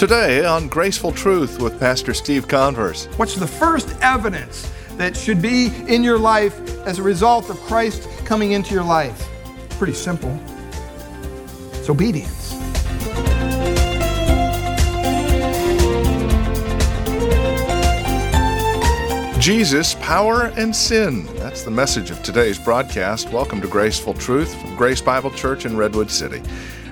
Today on Graceful Truth with Pastor Steve Converse. What's the first evidence that should be in your life as a result of Christ coming into your life? Pretty simple. It's obedience. Jesus, power, and sin. That's the message of today's broadcast. Welcome to Graceful Truth from Grace Bible Church in Redwood City.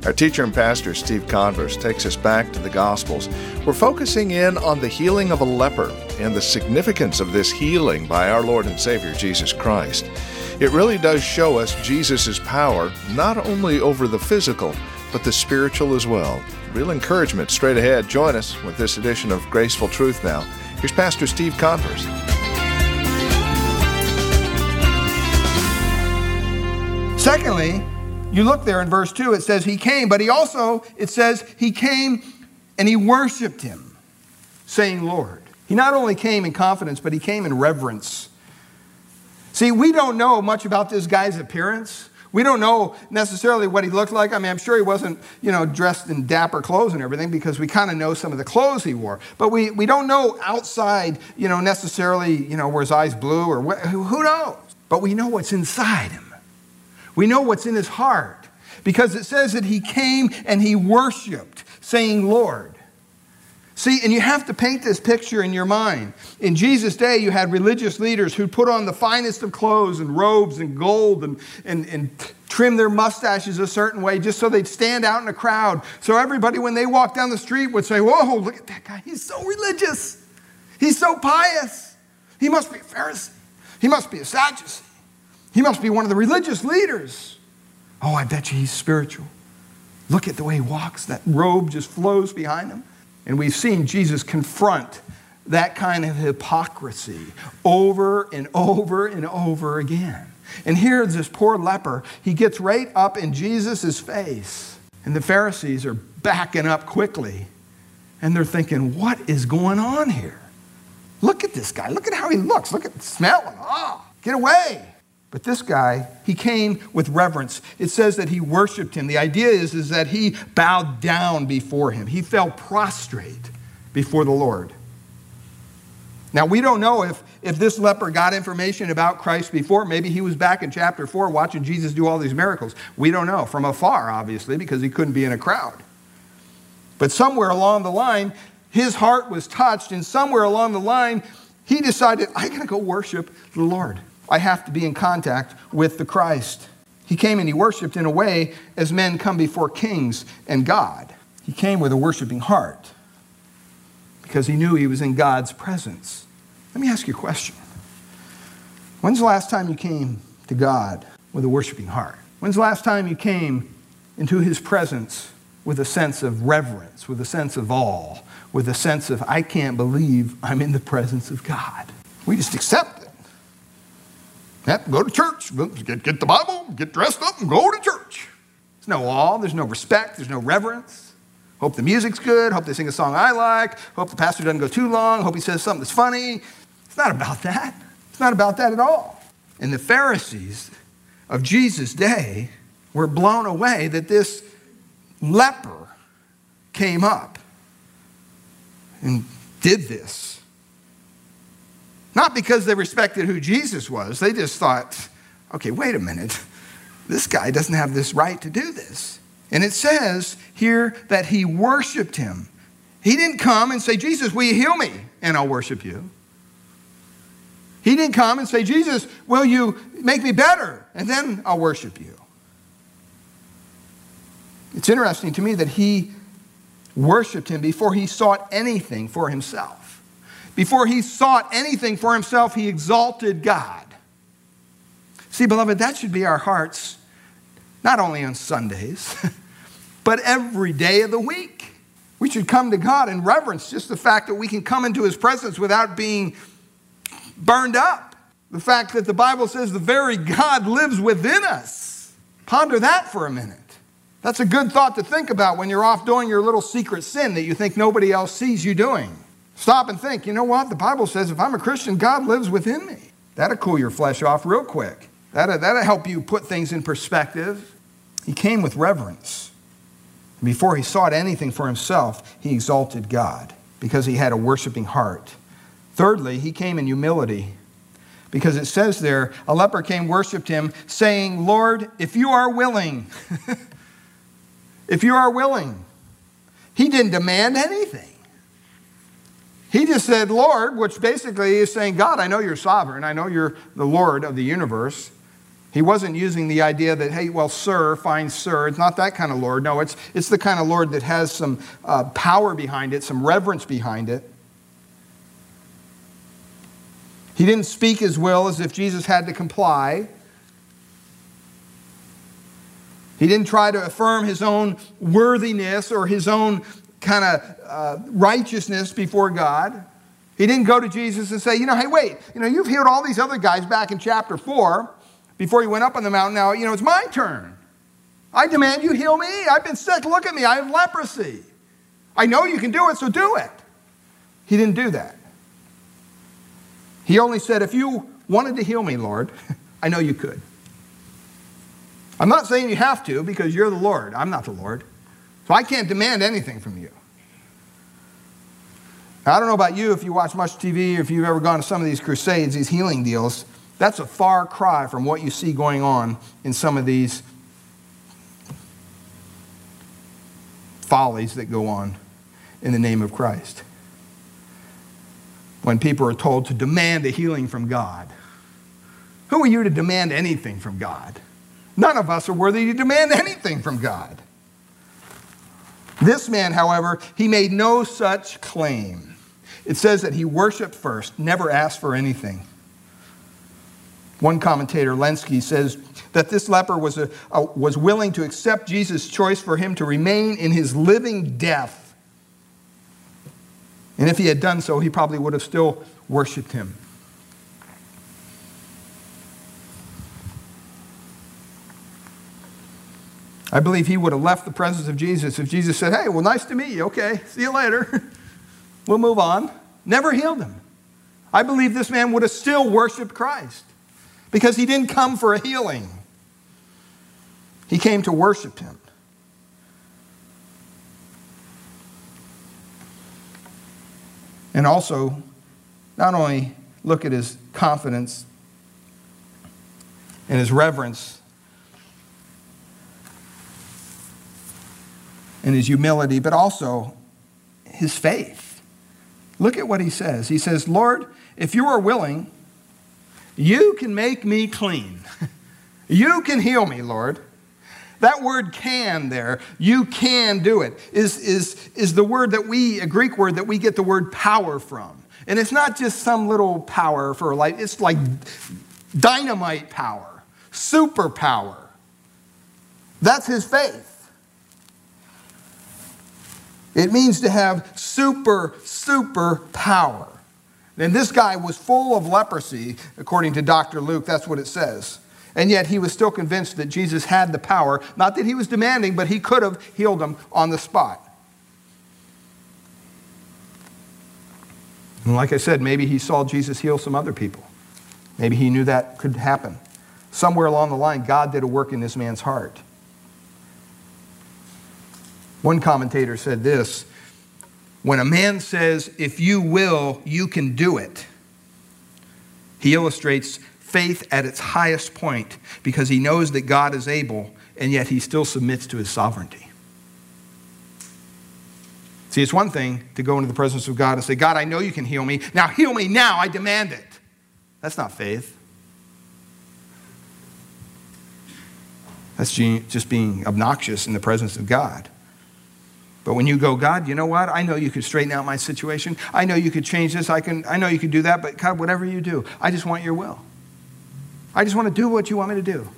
Our teacher and pastor, Steve Converse, takes us back to the Gospels. We're focusing in on the healing of a leper and the significance of this healing by our Lord and Savior, Jesus Christ. It really does show us Jesus' power, not only over the physical, but the spiritual as well. Real encouragement straight ahead. Join us with this edition of Graceful Truth now. Here's Pastor Steve Converse. Secondly, you look there in verse 2, it says he came, but he also, it says he came and he worshiped him, saying, Lord. He not only came in confidence, but he came in reverence. See, we don't know much about this guy's appearance. We don't know necessarily what he looked like. I mean, I'm sure he wasn't, you know, dressed in dapper clothes and everything because we kind of know some of the clothes he wore. But we, we don't know outside, you know, necessarily, you know, were his eyes blue or what, who knows? But we know what's inside him. We know what's in his heart because it says that he came and he worshiped, saying, Lord. See, and you have to paint this picture in your mind. In Jesus' day, you had religious leaders who put on the finest of clothes and robes and gold and, and, and trim their mustaches a certain way just so they'd stand out in a crowd. So everybody, when they walked down the street, would say, Whoa, look at that guy. He's so religious. He's so pious. He must be a Pharisee. He must be a Sadducee. He must be one of the religious leaders. Oh, I bet you he's spiritual. Look at the way he walks. That robe just flows behind him. And we've seen Jesus confront that kind of hypocrisy over and over and over again. And here, this poor leper, he gets right up in Jesus' face. And the Pharisees are backing up quickly. And they're thinking, what is going on here? Look at this guy. Look at how he looks. Look at the smell. Ah, oh, get away. But this guy, he came with reverence. It says that he worshiped him. The idea is, is that he bowed down before him, he fell prostrate before the Lord. Now, we don't know if, if this leper got information about Christ before. Maybe he was back in chapter 4 watching Jesus do all these miracles. We don't know. From afar, obviously, because he couldn't be in a crowd. But somewhere along the line, his heart was touched, and somewhere along the line, he decided, I gotta go worship the Lord. I have to be in contact with the Christ. He came and he worshiped in a way as men come before kings and God. He came with a worshiping heart because he knew he was in God's presence. Let me ask you a question. When's the last time you came to God with a worshiping heart? When's the last time you came into his presence with a sense of reverence, with a sense of awe, with a sense of, I can't believe I'm in the presence of God? We just accept Yep, go to church, get, get the Bible, get dressed up, and go to church. There's no awe, there's no respect, there's no reverence. Hope the music's good, hope they sing a song I like, hope the pastor doesn't go too long, hope he says something that's funny. It's not about that. It's not about that at all. And the Pharisees of Jesus' day were blown away that this leper came up and did this. Not because they respected who Jesus was, they just thought, okay, wait a minute. This guy doesn't have this right to do this. And it says here that he worshiped him. He didn't come and say, Jesus, will you heal me? And I'll worship you. He didn't come and say, Jesus, will you make me better? And then I'll worship you. It's interesting to me that he worshiped him before he sought anything for himself. Before he sought anything for himself, he exalted God. See, beloved, that should be our hearts, not only on Sundays, but every day of the week. We should come to God in reverence, just the fact that we can come into his presence without being burned up. The fact that the Bible says the very God lives within us. Ponder that for a minute. That's a good thought to think about when you're off doing your little secret sin that you think nobody else sees you doing. Stop and think, you know what? The Bible says if I'm a Christian, God lives within me. That'll cool your flesh off real quick. That'll, that'll help you put things in perspective. He came with reverence. Before he sought anything for himself, he exalted God because he had a worshiping heart. Thirdly, he came in humility because it says there, a leper came, worshiped him, saying, Lord, if you are willing, if you are willing. He didn't demand anything. He just said, Lord, which basically is saying, God, I know you're sovereign. I know you're the Lord of the universe. He wasn't using the idea that, hey, well, sir, fine, sir. It's not that kind of Lord. No, it's, it's the kind of Lord that has some uh, power behind it, some reverence behind it. He didn't speak his will as if Jesus had to comply. He didn't try to affirm his own worthiness or his own kind of uh, righteousness before God. He didn't go to Jesus and say, you know, hey, wait, you know, you've healed all these other guys back in chapter 4 before he went up on the mountain. Now, you know, it's my turn. I demand you heal me. I've been sick. Look at me. I have leprosy. I know you can do it, so do it. He didn't do that. He only said, if you wanted to heal me, Lord, I know you could. I'm not saying you have to because you're the Lord. I'm not the Lord. So I can't demand anything from you. Now, I don't know about you if you watch much TV or if you've ever gone to some of these crusades, these healing deals. That's a far cry from what you see going on in some of these follies that go on in the name of Christ. When people are told to demand a healing from God. Who are you to demand anything from God? None of us are worthy to demand anything from God. This man, however, he made no such claim. It says that he worshiped first, never asked for anything. One commentator, Lenski, says that this leper was, a, a, was willing to accept Jesus' choice for him to remain in his living death. And if he had done so, he probably would have still worshiped him. I believe he would have left the presence of Jesus if Jesus said, Hey, well, nice to meet you. Okay, see you later. we'll move on. Never healed him. I believe this man would have still worshiped Christ because he didn't come for a healing, he came to worship him. And also, not only look at his confidence and his reverence and his humility, but also his faith. Look at what he says. He says, Lord, if you are willing, you can make me clean. you can heal me, Lord. That word can there, you can do it, is, is, is the word that we, a Greek word that we get the word power from. And it's not just some little power for life, it's like dynamite power, superpower. That's his faith. It means to have super, super power. And this guy was full of leprosy, according to Dr. Luke. That's what it says. And yet he was still convinced that Jesus had the power. Not that he was demanding, but he could have healed him on the spot. And like I said, maybe he saw Jesus heal some other people. Maybe he knew that could happen. Somewhere along the line, God did a work in this man's heart. One commentator said this When a man says, If you will, you can do it, he illustrates faith at its highest point because he knows that God is able, and yet he still submits to his sovereignty. See, it's one thing to go into the presence of God and say, God, I know you can heal me. Now heal me now. I demand it. That's not faith. That's just being obnoxious in the presence of God. But when you go, God, you know what? I know you could straighten out my situation. I know you could change this. I, can, I know you could do that. But God, whatever you do, I just want your will. I just want to do what you want me to do.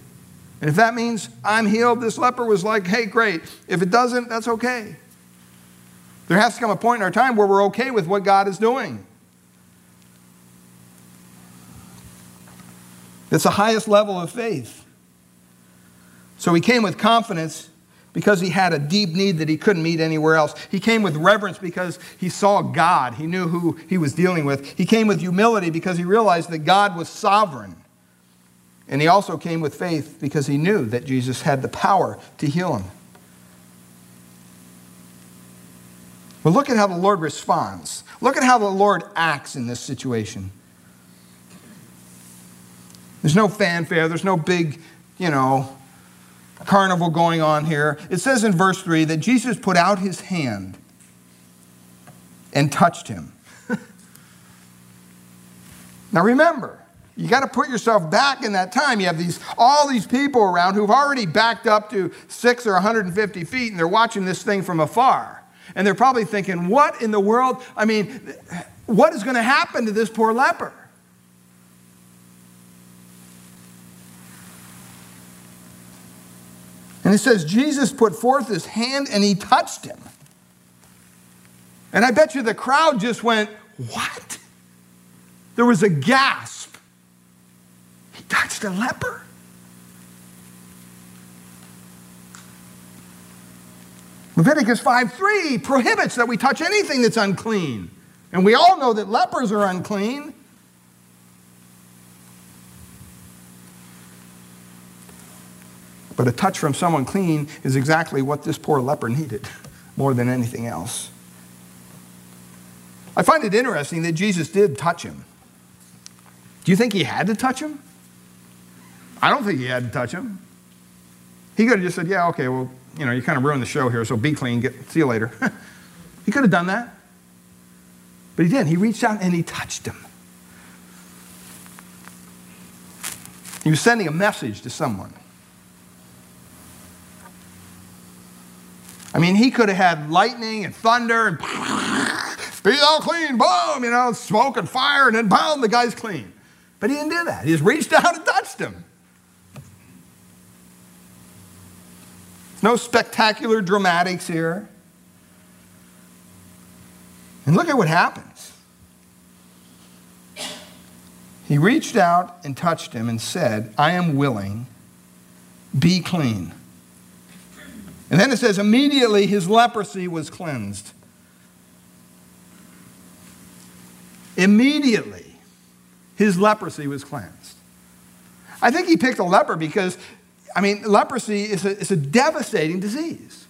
And if that means I'm healed, this leper was like, hey, great. If it doesn't, that's okay. There has to come a point in our time where we're okay with what God is doing. It's the highest level of faith. So he came with confidence because he had a deep need that he couldn't meet anywhere else. He came with reverence because he saw God. He knew who he was dealing with. He came with humility because he realized that God was sovereign. And he also came with faith because he knew that Jesus had the power to heal him. But look at how the Lord responds. Look at how the Lord acts in this situation. There's no fanfare, there's no big, you know, carnival going on here. It says in verse 3 that Jesus put out his hand and touched him. now remember, you got to put yourself back in that time. You have these all these people around who've already backed up to 6 or 150 feet and they're watching this thing from afar. And they're probably thinking, "What in the world? I mean, what is going to happen to this poor leper?" And it says, Jesus put forth his hand and he touched him. And I bet you the crowd just went, What? There was a gasp. He touched a leper? Leviticus 5 3 prohibits that we touch anything that's unclean. And we all know that lepers are unclean. But a touch from someone clean is exactly what this poor leper needed more than anything else. I find it interesting that Jesus did touch him. Do you think he had to touch him? I don't think he had to touch him. He could have just said, Yeah, okay, well, you know, you kind of ruined the show here, so be clean, get, see you later. he could have done that. But he didn't. He reached out and he touched him. He was sending a message to someone. I mean, he could have had lightning and thunder and be thou clean, boom, you know, smoke and fire, and then boom, the guy's clean. But he didn't do that. He just reached out and touched him. No spectacular dramatics here. And look at what happens. He reached out and touched him and said, I am willing, be clean. And then it says, immediately his leprosy was cleansed. Immediately his leprosy was cleansed. I think he picked a leper because, I mean, leprosy is a, a devastating disease.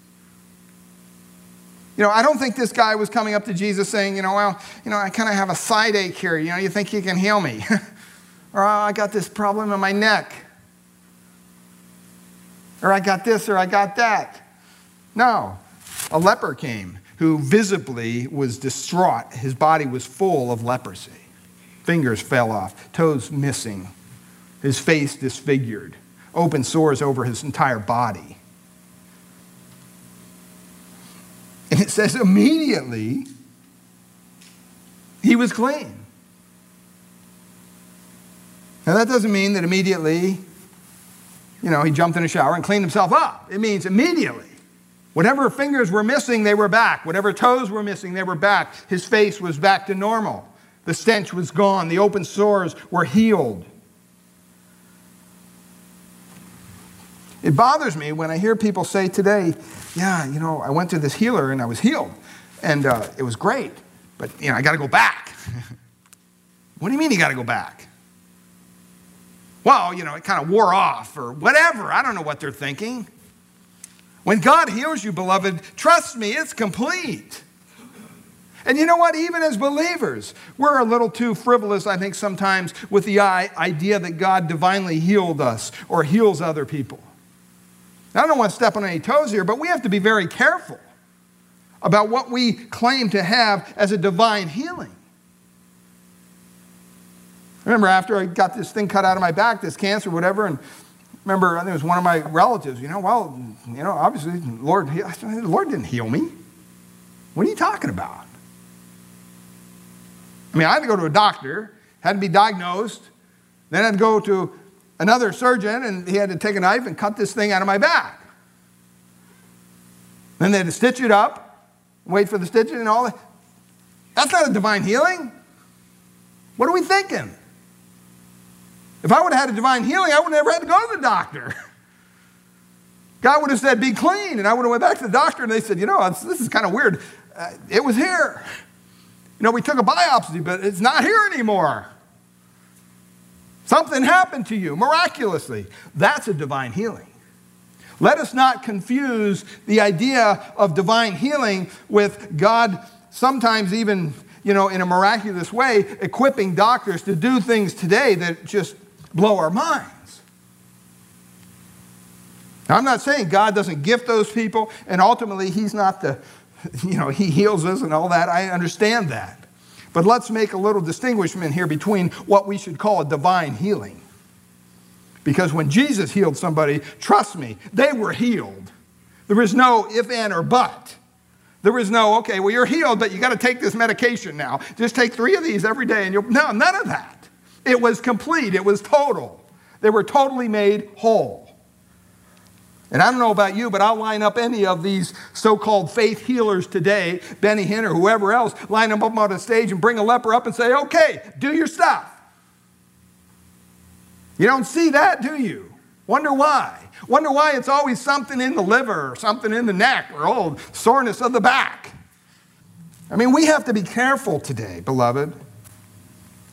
You know, I don't think this guy was coming up to Jesus saying, you know, well, you know, I kind of have a side ache here. You know, you think you can heal me? or oh, I got this problem in my neck. Or I got this or I got that. No, a leper came who visibly was distraught. His body was full of leprosy. Fingers fell off, toes missing, his face disfigured, open sores over his entire body. And it says immediately he was clean. Now, that doesn't mean that immediately, you know, he jumped in a shower and cleaned himself up. It means immediately. Whatever fingers were missing, they were back. Whatever toes were missing, they were back. His face was back to normal. The stench was gone. The open sores were healed. It bothers me when I hear people say today, yeah, you know, I went to this healer and I was healed and uh, it was great, but, you know, I got to go back. what do you mean you got to go back? Well, you know, it kind of wore off or whatever. I don't know what they're thinking. When God heals you, beloved, trust me, it's complete. And you know what? Even as believers, we're a little too frivolous, I think, sometimes with the idea that God divinely healed us or heals other people. I don't want to step on any toes here, but we have to be very careful about what we claim to have as a divine healing. remember after I got this thing cut out of my back, this cancer, whatever, and remember, I think it was one of my relatives, you know, well, you know, obviously, Lord, the Lord didn't heal me. What are you talking about? I mean, I had to go to a doctor, had to be diagnosed, then I had to go to another surgeon, and he had to take a knife and cut this thing out of my back. Then they had to stitch it up, wait for the stitching and all that. That's not a divine healing. What are we thinking? If I would have had a divine healing, I would have never had to go to the doctor. God would have said, be clean. And I would have went back to the doctor and they said, you know, this is kind of weird. Uh, it was here. You know, we took a biopsy, but it's not here anymore. Something happened to you miraculously. That's a divine healing. Let us not confuse the idea of divine healing with God sometimes even, you know, in a miraculous way, equipping doctors to do things today that just blow our minds. Now, I'm not saying God doesn't gift those people, and ultimately He's not the, you know, He heals us and all that. I understand that. But let's make a little distinguishment here between what we should call a divine healing. Because when Jesus healed somebody, trust me, they were healed. There is no if, and, or but. There is no, okay, well, you're healed, but you got to take this medication now. Just take three of these every day, and you'll. No, none of that. It was complete, it was total. They were totally made whole. And I don't know about you, but I'll line up any of these so called faith healers today, Benny Hinn or whoever else, line them up on the stage and bring a leper up and say, okay, do your stuff. You don't see that, do you? Wonder why? Wonder why it's always something in the liver or something in the neck or oh, soreness of the back. I mean, we have to be careful today, beloved.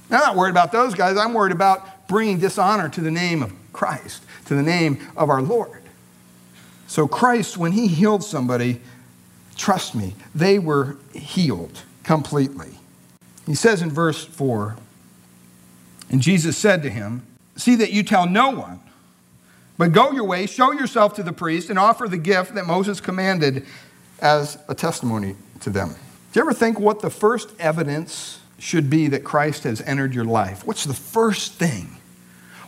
I'm not worried about those guys. I'm worried about bringing dishonor to the name of Christ, to the name of our Lord. So, Christ, when he healed somebody, trust me, they were healed completely. He says in verse 4 And Jesus said to him, See that you tell no one, but go your way, show yourself to the priest, and offer the gift that Moses commanded as a testimony to them. Do you ever think what the first evidence should be that Christ has entered your life? What's the first thing?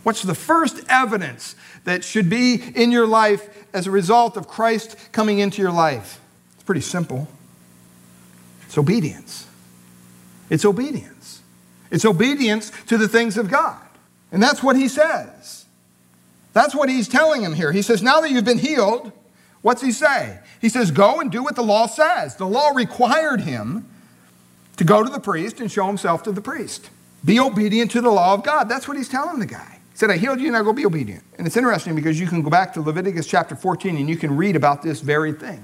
What's the first evidence that should be in your life as a result of Christ coming into your life? It's pretty simple. It's obedience. It's obedience. It's obedience to the things of God. And that's what he says. That's what he's telling him here. He says, Now that you've been healed, what's he say? He says, Go and do what the law says. The law required him to go to the priest and show himself to the priest. Be obedient to the law of God. That's what he's telling the guy He said, I healed you, now go be obedient. And it's interesting because you can go back to Leviticus chapter 14 and you can read about this very thing.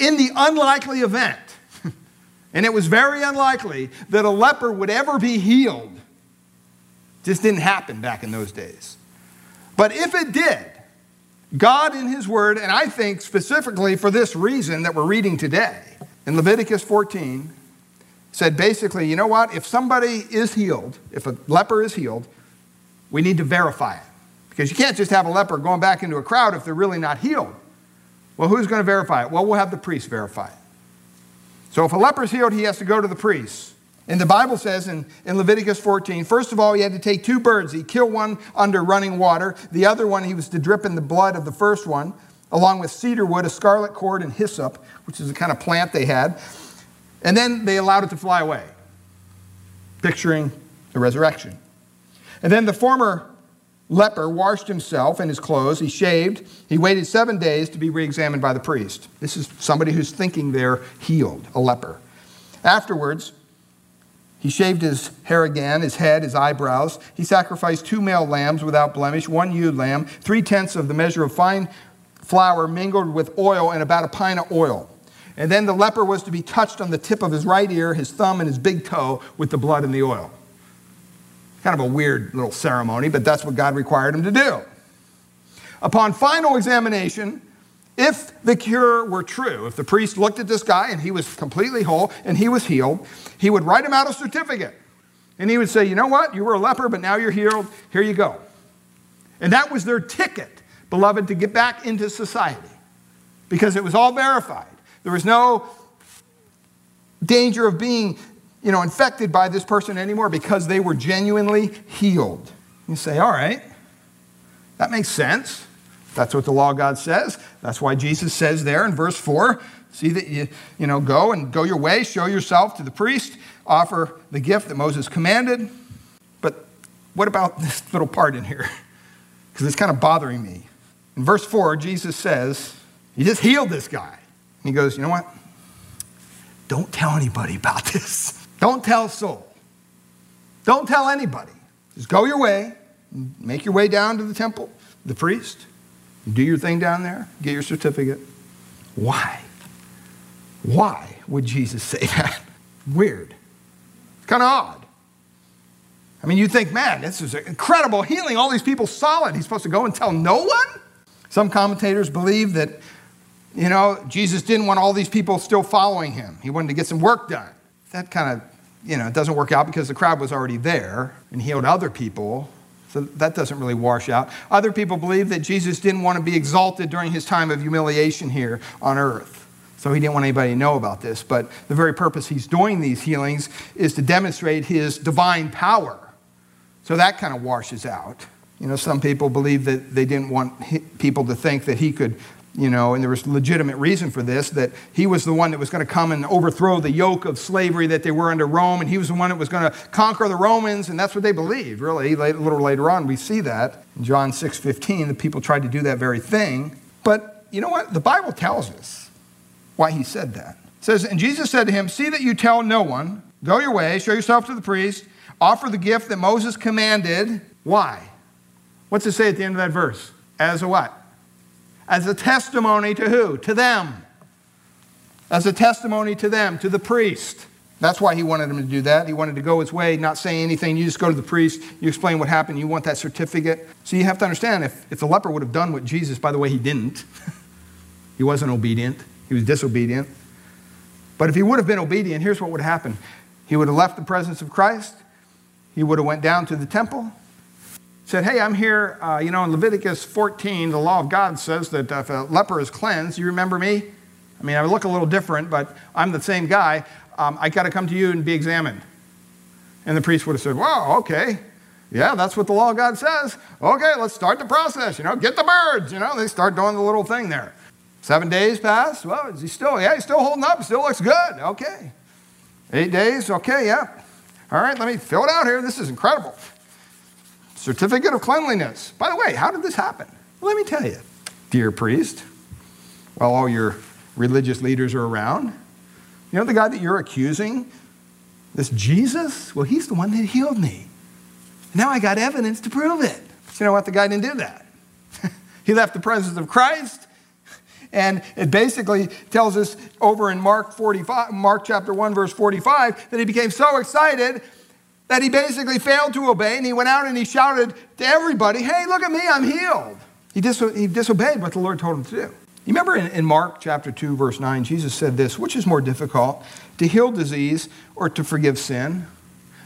In the unlikely event, and it was very unlikely that a leper would ever be healed, just didn't happen back in those days. But if it did, God in His Word, and I think specifically for this reason that we're reading today, in Leviticus 14, said basically, you know what? If somebody is healed, if a leper is healed, we need to verify it. Because you can't just have a leper going back into a crowd if they're really not healed. Well, who's going to verify it? Well, we'll have the priest verify it. So if a leper is healed, he has to go to the priest. And the Bible says in, in Leviticus 14, first of all, he had to take two birds. He killed one under running water. The other one, he was to drip in the blood of the first one, along with cedar wood, a scarlet cord, and hyssop, which is the kind of plant they had. And then they allowed it to fly away, picturing the resurrection. And then the former leper washed himself and his clothes. He shaved. He waited seven days to be re examined by the priest. This is somebody who's thinking they're healed, a leper. Afterwards, he shaved his hair again, his head, his eyebrows. He sacrificed two male lambs without blemish, one ewe lamb, three tenths of the measure of fine flour mingled with oil, and about a pint of oil. And then the leper was to be touched on the tip of his right ear, his thumb, and his big toe with the blood and the oil. Kind of a weird little ceremony, but that's what God required him to do. Upon final examination, if the cure were true, if the priest looked at this guy and he was completely whole and he was healed, he would write him out a certificate. And he would say, You know what? You were a leper, but now you're healed. Here you go. And that was their ticket, beloved, to get back into society because it was all verified. There was no danger of being you know, infected by this person anymore because they were genuinely healed. You say, all right, that makes sense. That's what the law of God says. That's why Jesus says there in verse 4 see that you, you know, go and go your way, show yourself to the priest, offer the gift that Moses commanded. But what about this little part in here? Because it's kind of bothering me. In verse 4, Jesus says, He just healed this guy. And he goes, You know what? Don't tell anybody about this. Don't tell soul. Don't tell anybody. Just go your way, make your way down to the temple, the priest, do your thing down there, get your certificate. Why? Why would Jesus say that? Weird. It's kind of odd. I mean, you think, man, this is incredible healing. All these people saw it. He's supposed to go and tell no one? Some commentators believe that, you know, Jesus didn't want all these people still following him. He wanted to get some work done. That kind of, you know, it doesn't work out because the crowd was already there and healed other people. So that doesn't really wash out. Other people believe that Jesus didn't want to be exalted during his time of humiliation here on earth. So he didn't want anybody to know about this. But the very purpose he's doing these healings is to demonstrate his divine power. So that kind of washes out. You know, some people believe that they didn't want people to think that he could you know, and there was legitimate reason for this that he was the one that was going to come and overthrow the yoke of slavery that they were under Rome, and he was the one that was going to conquer the Romans, and that's what they believed, really. A little later on, we see that. In John 6 15, the people tried to do that very thing. But you know what? The Bible tells us why he said that. It says, And Jesus said to him, See that you tell no one, go your way, show yourself to the priest, offer the gift that Moses commanded. Why? What's it say at the end of that verse? As a what? As a testimony to who? To them. As a testimony to them, to the priest. That's why he wanted him to do that. He wanted to go his way, not say anything. You just go to the priest, you explain what happened, you want that certificate. So you have to understand if, if the leper would have done what Jesus, by the way, he didn't, he wasn't obedient, he was disobedient. But if he would have been obedient, here's what would happen he would have left the presence of Christ, he would have went down to the temple, said, Hey, I'm here. Uh, you know, in Leviticus 14, the law of God says that if a leper is cleansed, you remember me? I mean, I look a little different, but I'm the same guy. Um, I got to come to you and be examined. And the priest would have said, Wow, okay. Yeah, that's what the law of God says. Okay, let's start the process. You know, get the birds. You know, they start doing the little thing there. Seven days passed. Well, is he still? Yeah, he's still holding up. Still looks good. Okay. Eight days. Okay, yeah. All right, let me fill it out here. This is incredible. Certificate of cleanliness. By the way, how did this happen? Let me tell you, dear priest, while all your religious leaders are around, you know the guy that you're accusing, this Jesus? Well, he's the one that healed me. Now I got evidence to prove it. You know what? The guy didn't do that. he left the presence of Christ. And it basically tells us over in Mark 45, Mark chapter 1, verse 45, that he became so excited that he basically failed to obey and he went out and he shouted to everybody, Hey, look at me, I'm healed. He, he disobeyed what the Lord told him to do. You remember in, in Mark chapter 2, verse 9, Jesus said this Which is more difficult, to heal disease or to forgive sin?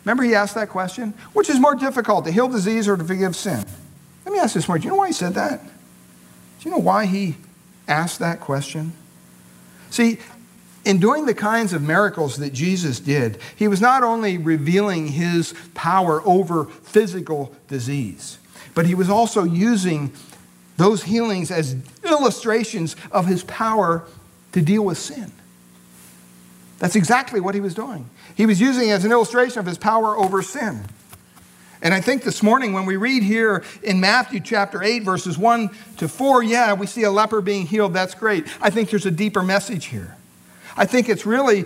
Remember he asked that question? Which is more difficult, to heal disease or to forgive sin? Let me ask this more. Do you know why he said that? Do you know why he asked that question? See, in doing the kinds of miracles that Jesus did, he was not only revealing his power over physical disease, but he was also using those healings as illustrations of his power to deal with sin. That's exactly what he was doing. He was using it as an illustration of his power over sin. And I think this morning, when we read here in Matthew chapter 8, verses 1 to 4, yeah, we see a leper being healed. That's great. I think there's a deeper message here. I think it's really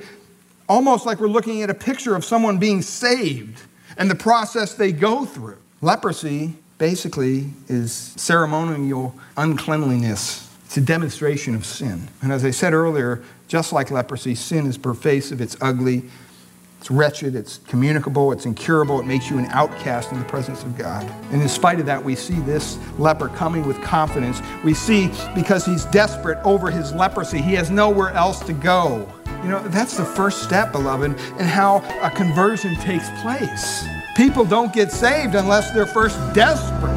almost like we're looking at a picture of someone being saved and the process they go through. Leprosy basically is ceremonial uncleanliness. It's a demonstration of sin. And as I said earlier, just like leprosy, sin is pervasive, it's ugly, it's wretched, it's communicable, it's incurable, it makes you an outcast in the presence of God. And in spite of that, we see this leper coming with confidence. We see because he's desperate over his leprosy, he has nowhere else to go. You know, that's the first step, beloved, in how a conversion takes place. People don't get saved unless they're first desperate.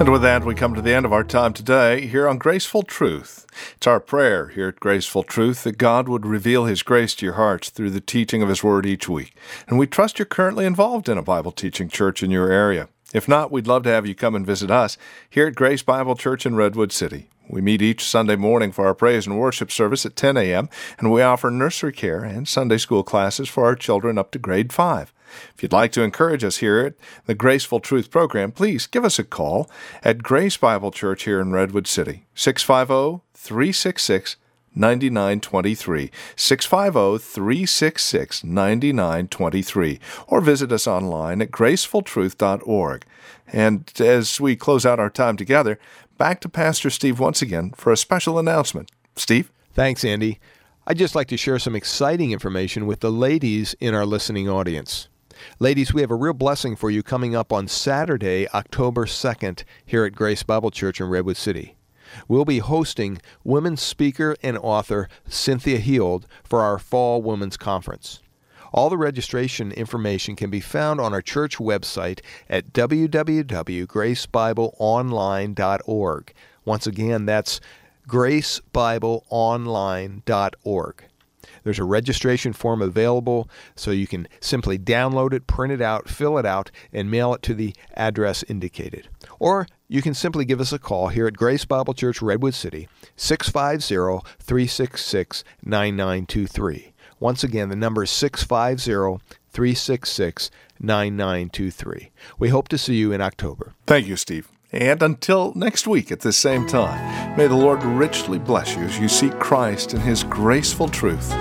And with that, we come to the end of our time today here on Graceful Truth. It's our prayer here at Graceful Truth that God would reveal His grace to your hearts through the teaching of His Word each week. And we trust you're currently involved in a Bible teaching church in your area. If not, we'd love to have you come and visit us here at Grace Bible Church in Redwood City. We meet each Sunday morning for our praise and worship service at 10 a.m., and we offer nursery care and Sunday school classes for our children up to grade 5. If you'd like to encourage us here at the Graceful Truth program, please give us a call at Grace Bible Church here in Redwood City, 650 366 9923, 650 366 9923, or visit us online at gracefultruth.org. And as we close out our time together, back to Pastor Steve once again for a special announcement. Steve? Thanks, Andy. I'd just like to share some exciting information with the ladies in our listening audience. Ladies, we have a real blessing for you coming up on Saturday, October 2nd, here at Grace Bible Church in Redwood City. We'll be hosting women's speaker and author Cynthia Heald for our Fall Women's Conference. All the registration information can be found on our church website at www.gracebibleonline.org. Once again, that's gracebibleonline.org. There's a registration form available so you can simply download it, print it out, fill it out, and mail it to the address indicated. Or you can simply give us a call here at Grace Bible Church, Redwood City, 650 366 9923. Once again, the number is 650 366 9923. We hope to see you in October. Thank you, Steve. And until next week at this same time, may the Lord richly bless you as you seek Christ and His graceful truth.